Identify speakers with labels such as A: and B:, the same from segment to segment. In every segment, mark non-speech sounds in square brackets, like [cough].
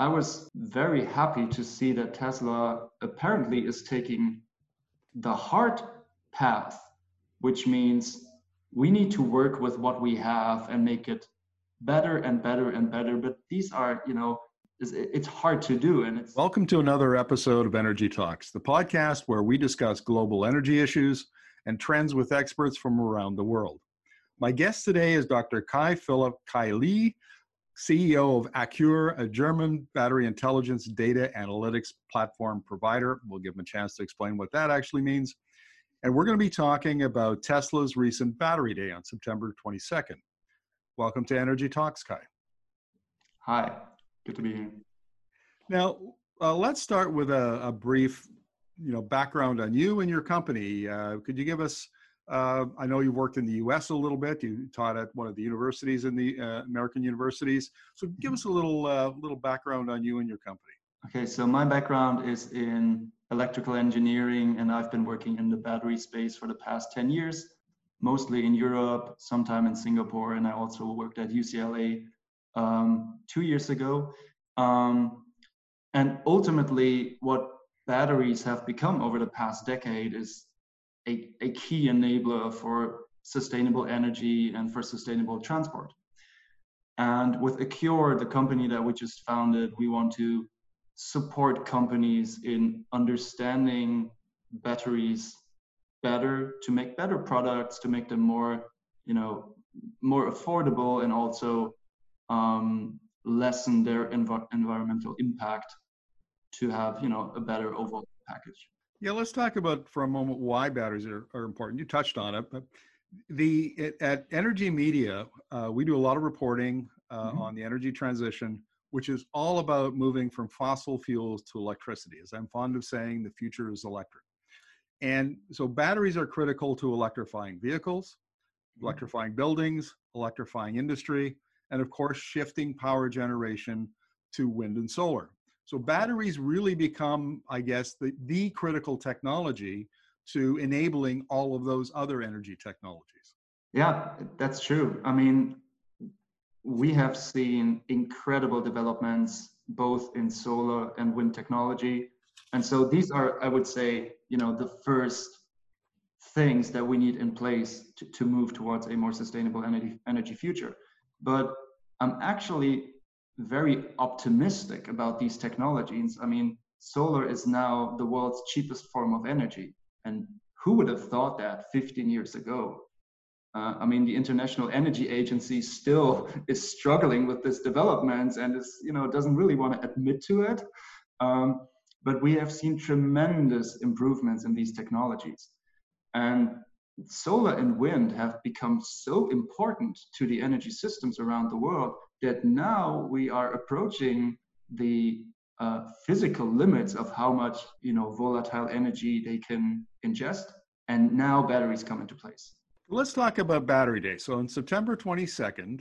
A: I was very happy to see that Tesla apparently is taking the hard path, which means we need to work with what we have and make it better and better and better. But these are, you know, it's hard to do and it's
B: welcome to another episode of energy talks the podcast where we discuss global energy issues and trends with experts from around the world my guest today is dr kai philip kai li ceo of accure a german battery intelligence data analytics platform provider we'll give him a chance to explain what that actually means and we're going to be talking about tesla's recent battery day on september 22nd welcome to energy talks kai
A: hi Good to be here.
B: Now, uh, let's start with a, a, brief, you know, background on you and your company. Uh, could you give us? Uh, I know you worked in the U.S. a little bit. You taught at one of the universities in the uh, American universities. So, give us a little uh, little background on you and your company.
A: Okay, so my background is in electrical engineering, and I've been working in the battery space for the past ten years, mostly in Europe, sometime in Singapore, and I also worked at UCLA um, two years ago. Um, and ultimately, what batteries have become over the past decade is a, a key enabler for sustainable energy and for sustainable transport. And with Accure, the company that we just founded, we want to support companies in understanding batteries better to make better products to make them more you know more affordable and also um, lessen their env- environmental impact to have you know a better overall package
B: yeah let's talk about for a moment why batteries are, are important you touched on it but the it, at energy media uh, we do a lot of reporting uh, mm-hmm. on the energy transition which is all about moving from fossil fuels to electricity as i'm fond of saying the future is electric and so batteries are critical to electrifying vehicles mm-hmm. electrifying buildings electrifying industry and of course, shifting power generation to wind and solar. So batteries really become, I guess, the, the critical technology to enabling all of those other energy technologies.
A: Yeah, that's true. I mean, we have seen incredible developments both in solar and wind technology. And so these are, I would say, you know, the first things that we need in place to, to move towards a more sustainable energy, energy future. But I'm actually very optimistic about these technologies. I mean, solar is now the world's cheapest form of energy. And who would have thought that 15 years ago? Uh, I mean, the International Energy Agency still [laughs] is struggling with this development and is, you know, doesn't really want to admit to it. Um, but we have seen tremendous improvements in these technologies. And solar and wind have become so important to the energy systems around the world that now we are approaching the uh, physical limits of how much you know volatile energy they can ingest and now batteries come into place.
B: Let's talk about battery day so on september 22nd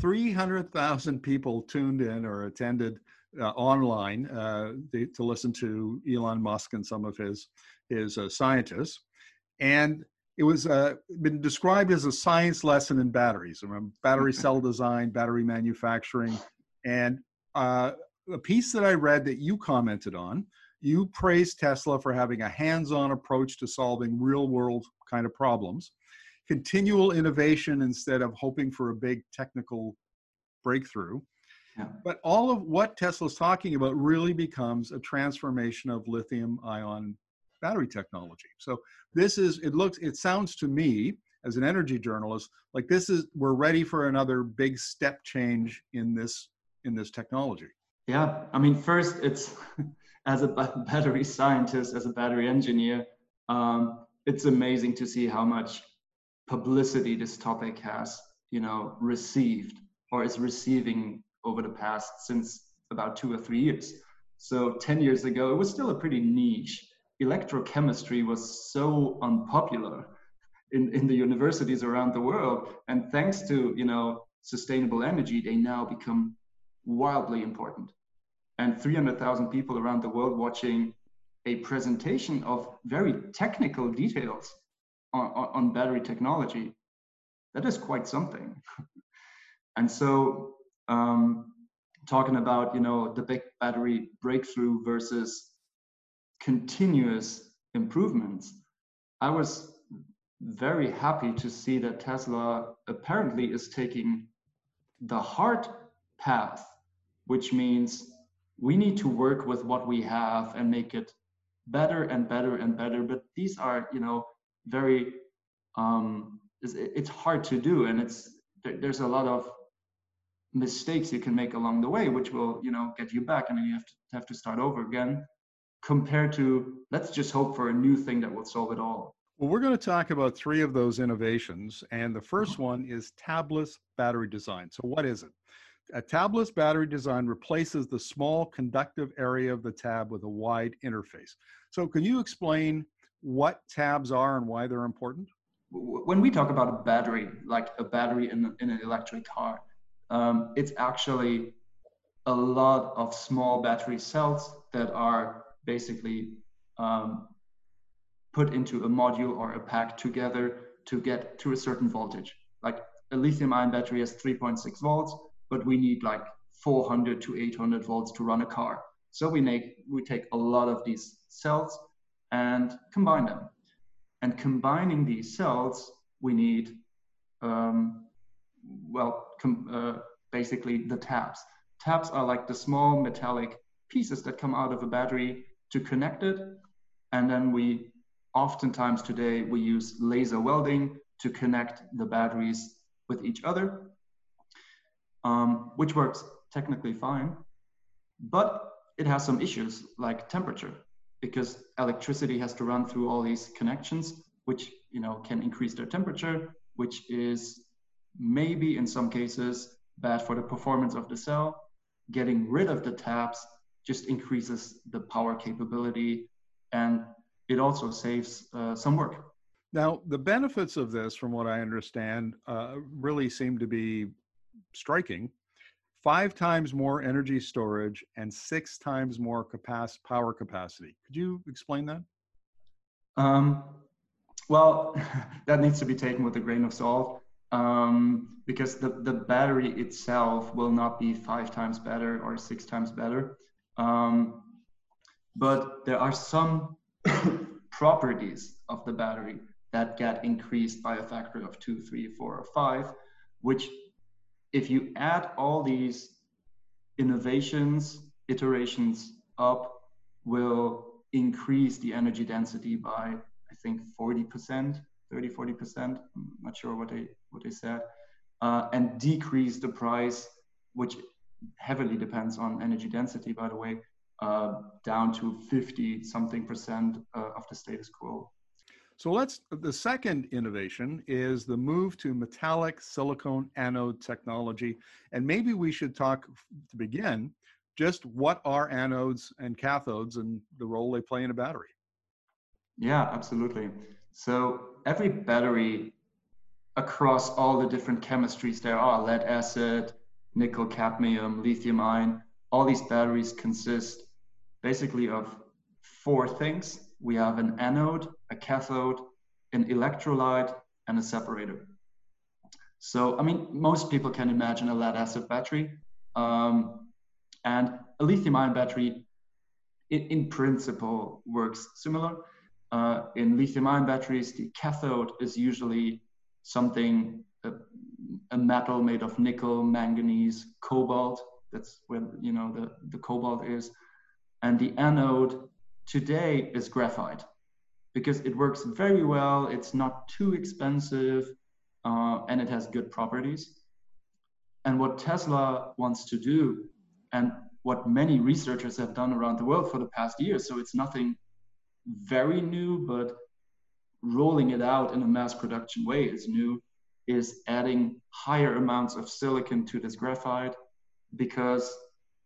B: 300000 people tuned in or attended uh, online uh, to listen to elon musk and some of his his uh, scientists. And it was uh, been described as a science lesson in batteries, Remember, battery cell design, battery manufacturing, and uh, a piece that I read that you commented on. You praised Tesla for having a hands-on approach to solving real-world kind of problems, continual innovation instead of hoping for a big technical breakthrough. Yeah. But all of what Tesla's talking about really becomes a transformation of lithium ion battery technology. So this is, it looks, it sounds to me as an energy journalist, like this is, we're ready for another big step change in this, in this technology.
A: Yeah, I mean, first it's, [laughs] as a battery scientist, as a battery engineer, um, it's amazing to see how much publicity this topic has, you know, received or is receiving over the past since about two or three years. So 10 years ago, it was still a pretty niche electrochemistry was so unpopular in, in the universities around the world. And thanks to, you know, sustainable energy, they now become wildly important. And 300,000 people around the world watching a presentation of very technical details on, on, on battery technology, that is quite something. [laughs] and so um, talking about you know the big battery breakthrough versus continuous improvements, I was very happy to see that Tesla apparently is taking the hard path, which means we need to work with what we have and make it better and better and better. But these are, you know, very um, it's, hard to do, and it's there's a lot of mistakes you can make along the way, which will, you know, get you back, and then you have to have to start over again. Compared to let's just hope for a new thing that will solve it all.
B: Well, we're going to talk about three of those innovations, and the first one is tabless battery design. So, what is it? A tabless battery design replaces the small conductive area of the tab with a wide interface. So, can you explain what tabs are and why they're important?
A: When we talk about a battery, like a battery in, in an electric car, um, it's actually a lot of small battery cells that are basically um, put into a module or a pack together to get to a certain voltage. Like a lithium ion battery has 3.6 volts, but we need like 400 to 800 volts to run a car. So we make we take a lot of these cells and combine them. And combining these cells, we need um, well uh, basically the tabs. Tabs are like the small metallic pieces that come out of a battery to connect it, and then we oftentimes today we use laser welding to connect the batteries with each other, um, which works technically fine, but it has some issues like temperature because electricity has to run through all these connections, which you know can increase their temperature, which is maybe in some cases bad for the performance of the cell. Getting rid of the tabs just increases the power capability and it also saves uh, some work.
B: Now, the benefits of this, from what I understand, uh, really seem to be striking. Five times more energy storage and six times more capac- power capacity. Could you explain that?
A: Um, well, [laughs] that needs to be taken with a grain of salt um, because the, the battery itself will not be five times better or six times better. Um, but there are some [coughs] properties of the battery that get increased by a factor of two, three, four, or five, which if you add all these innovations, iterations up, will increase the energy density by, I think, 40%, 30, 40%. I'm not sure what they, what they said. Uh, and decrease the price, which heavily depends on energy density, by the way, uh, down to 50 something percent uh, of the status quo.
B: So let's, the second innovation is the move to metallic silicon anode technology. And maybe we should talk to begin just what are anodes and cathodes and the role they play in a battery.
A: Yeah, absolutely. So every battery across all the different chemistries there are lead acid, nickel cadmium, lithium ion, all these batteries consist basically of four things. We have an anode, a cathode, an electrolyte, and a separator. So, I mean, most people can imagine a lead acid battery. Um, and a lithium ion battery, it, in principle, works similar. Uh, in lithium ion batteries, the cathode is usually something, a, a metal made of nickel, manganese, cobalt. That's where, you know, the, the cobalt is. And the anode today is graphite because it works very well. It's not too expensive uh, and it has good properties. And what Tesla wants to do, and what many researchers have done around the world for the past years, so it's nothing very new, but rolling it out in a mass production way is new, is adding higher amounts of silicon to this graphite because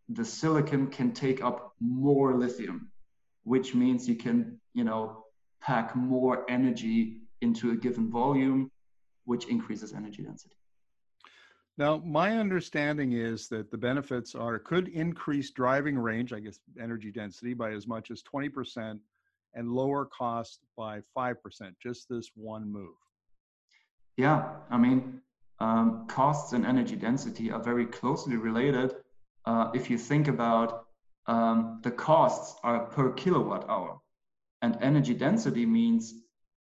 A: the silicon can take up more lithium, which means you can, you know, pack more energy into a given volume, which increases energy density.
B: Now, my understanding is that the benefits are could increase driving range, I guess energy density by as much as 20% and lower cost by 5%, just this one move.
A: Yeah, I mean, um, costs and energy density are very closely related uh, if you think about um, the costs are per kilowatt hour, and energy density means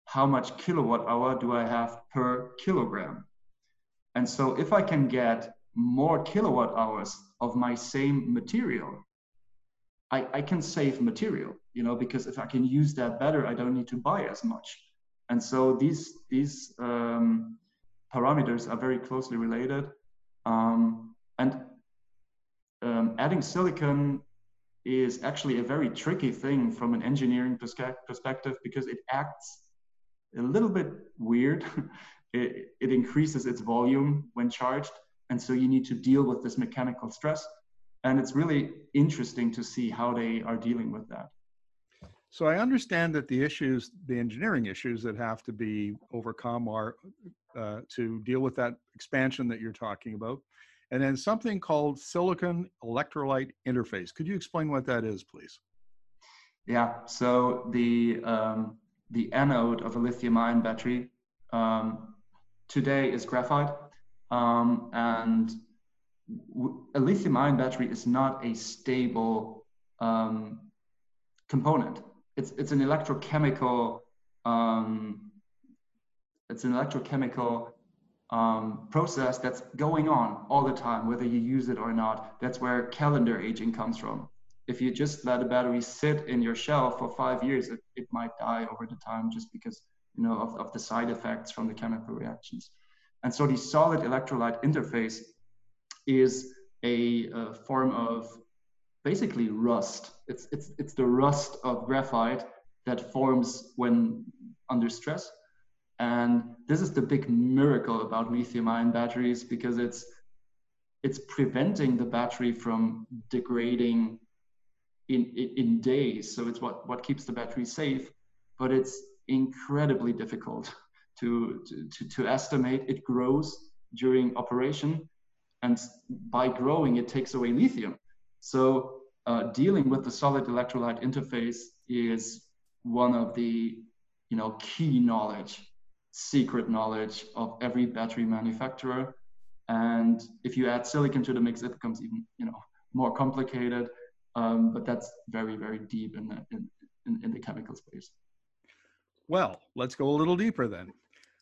A: how much kilowatt hour do I have per kilogram. And so if I can get more kilowatt hours of my same material, I, I can save material, you know, because if I can use that better, I don't need to buy as much. And so these these um, parameters are very closely related. Um, and um, adding silicon is actually a very tricky thing from an engineering perspective because it acts a little bit weird. [laughs] it, it increases its volume when charged. And so you need to deal with this mechanical stress. And it's really interesting to see how they are dealing with that.
B: So I understand that the issues, the engineering issues that have to be overcome are uh, to deal with that expansion that you're talking about and then something called silicon electrolyte interface. Could you explain what that is, please?
A: Yeah, so the, um, the anode of a lithium ion battery um, today is graphite. Um, and a lithium ion battery is not a stable um, component. It's, it's an electrochemical um, it's an electrochemical um, process that's going on all the time, whether you use it or not. That's where calendar aging comes from. If you just let a battery sit in your shelf for five years, it, it might die over the time just because you know of, of the side effects from the chemical reactions. And so the solid electrolyte interface is a, a form of basically rust. It's, it's, it's the rust of graphite that forms when under stress and this is the big miracle about lithium ion batteries because it's it's preventing the battery from degrading in, in, in days. So it's what, what keeps the battery safe, but it's incredibly difficult to, to, to estimate. It grows during operation and by growing, it takes away lithium. So uh, dealing with the solid electrolyte interface is one of the you know key knowledge secret knowledge of every battery manufacturer. And if you add silicon to the mix, it becomes even you know more complicated. Um, but that's very very deep in the, in, in, in, the chemical space.
B: Well, let's go a little deeper then.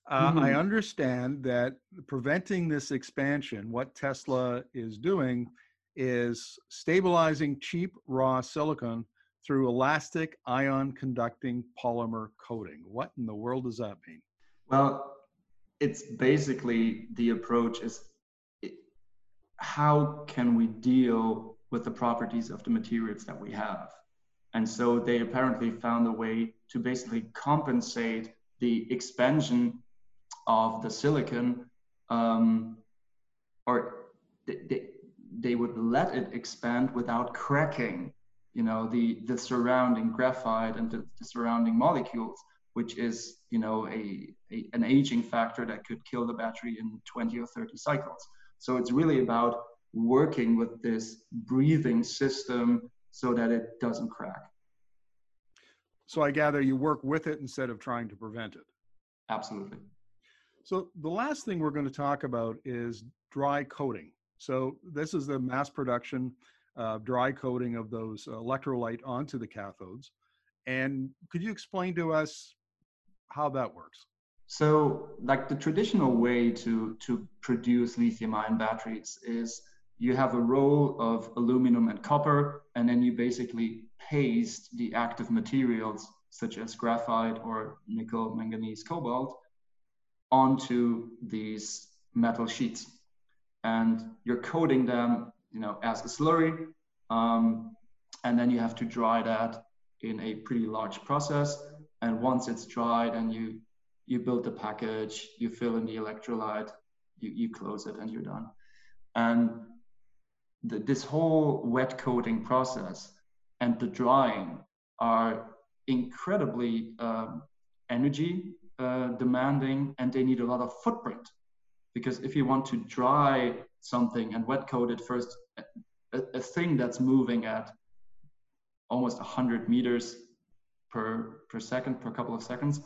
B: Uh, mm-hmm. I understand that preventing this expansion, what Tesla is doing is stabilizing cheap raw silicon through elastic ion conducting polymer coating. What in the world does that mean?
A: Well, it's basically the approach is how can we deal with the properties of the materials that we have? And so they apparently found a way to basically compensate the expansion of the silicon, um, or the, they, they would let it expand without cracking, you know, the, the surrounding graphite and the, the surrounding molecules which is you know a, a, an aging factor that could kill the battery in 20 or 30 cycles. So it's really about working with this breathing system so that it doesn't crack.
B: So I gather you work with it instead of trying to prevent it.
A: Absolutely.
B: So the last thing we're going to talk about is dry coating. So this is the mass production uh, dry coating of those electrolyte onto the cathodes. And could you explain to us how that works?
A: So, like the traditional way to to produce lithium-ion batteries is you have a roll of aluminum and copper, and then you basically paste the active materials such as graphite or nickel, manganese, cobalt onto these metal sheets, and you're coating them, you know, as a slurry, um, and then you have to dry that in a pretty large process. And once it's dried and you you build the package you fill in the electrolyte you, you close it and you're done. And the, this whole wet coating process and the drying are incredibly um, energy uh, demanding and they need a lot of footprint because if you want to dry something and wet coat it first a, a thing that's moving at almost 100 meters per, per second, per couple of seconds,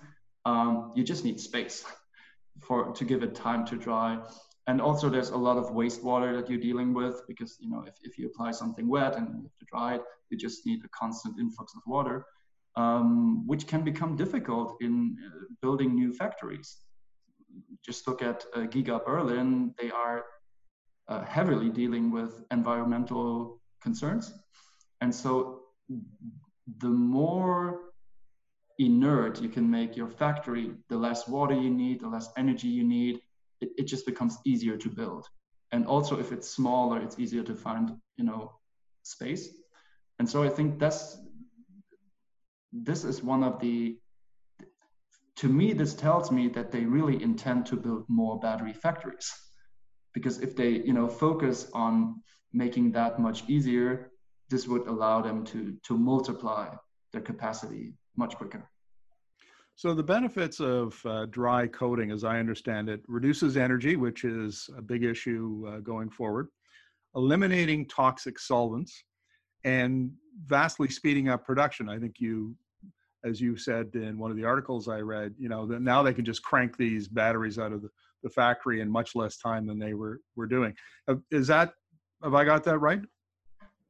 A: um, you just need space [laughs] for to give it time to dry. and also there's a lot of wastewater that you're dealing with because you know if, if you apply something wet and you have to dry it you just need a constant influx of water um, which can become difficult in uh, building new factories just look at uh, giga berlin they are uh, heavily dealing with environmental concerns and so the more inert you can make your factory, the less water you need, the less energy you need, it, it just becomes easier to build. And also if it's smaller, it's easier to find, you know, space. And so I think that's this is one of the to me this tells me that they really intend to build more battery factories because if they you know focus on making that much easier this would allow them to to multiply their capacity much quicker.
B: So the benefits of uh, dry coating, as I understand it, reduces energy, which is a big issue uh, going forward, eliminating toxic solvents, and vastly speeding up production. I think you, as you said in one of the articles I read, you know that now they can just crank these batteries out of the, the factory in much less time than they were were doing. Is that have I got that right?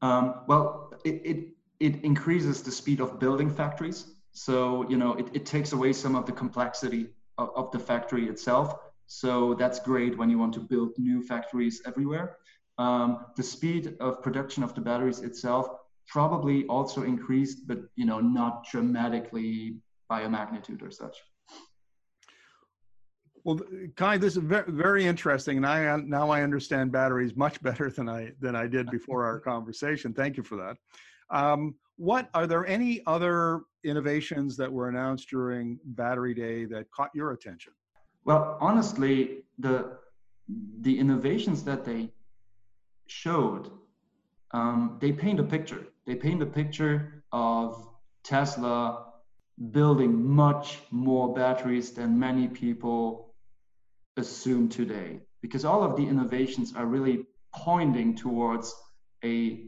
A: Um, well, it, it it increases the speed of building factories so, you know, it, it takes away some of the complexity of, of the factory itself. So that's great when you want to build new factories everywhere. Um, the speed of production of the batteries itself probably also increased, but you know, not dramatically by a magnitude or such.
B: Well, Kai, this is very, very interesting, and I now I understand batteries much [laughs] better than I than I did before our conversation. Thank you for that. Um, what are there any other innovations that were announced during Battery Day that caught your attention?
A: Well, honestly, the the innovations that they showed, um, they paint a picture. They paint a picture of Tesla building much more batteries than many people assume today, because all of the innovations are really pointing towards a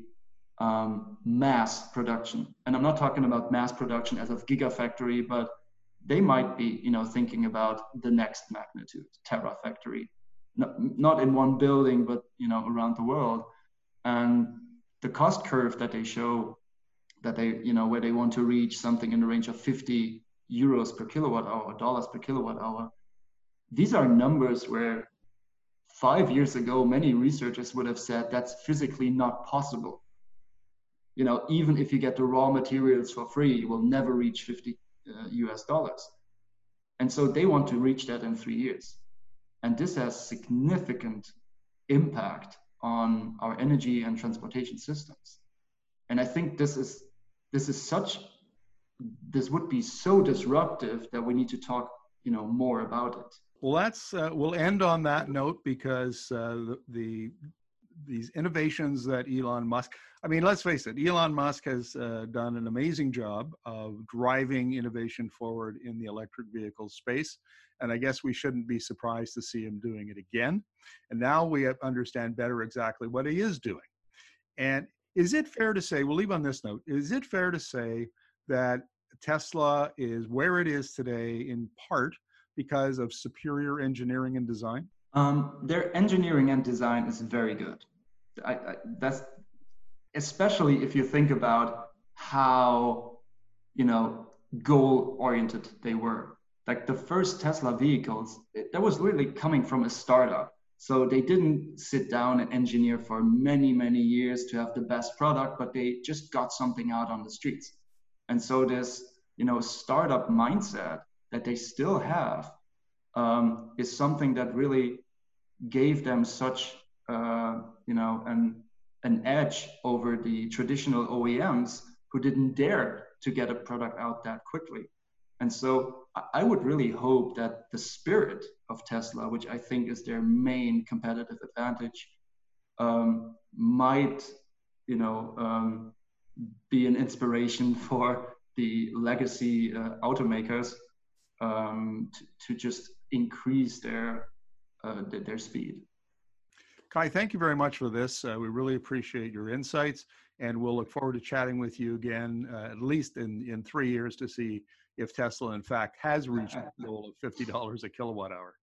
A: um, mass production. And I'm not talking about mass production as of gigafactory, but they might be, you know, thinking about the next magnitude, terafactory, not, not in one building, but you know, around the world. And the cost curve that they show, that they, you know, where they want to reach something in the range of 50 euros per kilowatt hour, or dollars per kilowatt hour. These are numbers where five years ago, many researchers would have said that's physically not possible you know, even if you get the raw materials for free, you will never reach 50 uh, US dollars. And so they want to reach that in three years. And this has significant impact on our energy and transportation systems. And I think this is this is such this would be so disruptive that we need to talk you know more about it.
B: Well, that's uh, we'll end on that note because uh, the, the these innovations that Elon Musk, I mean, let's face it, Elon Musk has uh, done an amazing job of driving innovation forward in the electric vehicle space. And I guess we shouldn't be surprised to see him doing it again. And now we understand better exactly what he is doing. And is it fair to say, we'll leave on this note, is it fair to say that Tesla is where it is today in part because of superior engineering and design?
A: Um, their engineering and design is very good. I, I, that's especially if you think about how you know goal oriented they were. Like the first Tesla vehicles, it, that was really coming from a startup. So they didn't sit down and engineer for many, many years to have the best product, but they just got something out on the streets. And so this, you know, startup mindset that they still have um, is something that really gave them such uh, you know an an edge over the traditional OEMs who didn't dare to get a product out that quickly. And so I would really hope that the spirit of Tesla, which I think is their main competitive advantage, um, might, you know, um, be an inspiration [laughs] for the legacy uh, automakers um, to, to just increase their uh, their speed.
B: Kai, thank you very much for this. Uh, we really appreciate your insights, and we'll look forward to chatting with you again, uh, at least in, in three years, to see if Tesla, in fact, has reached the [laughs] goal of $50 a kilowatt hour.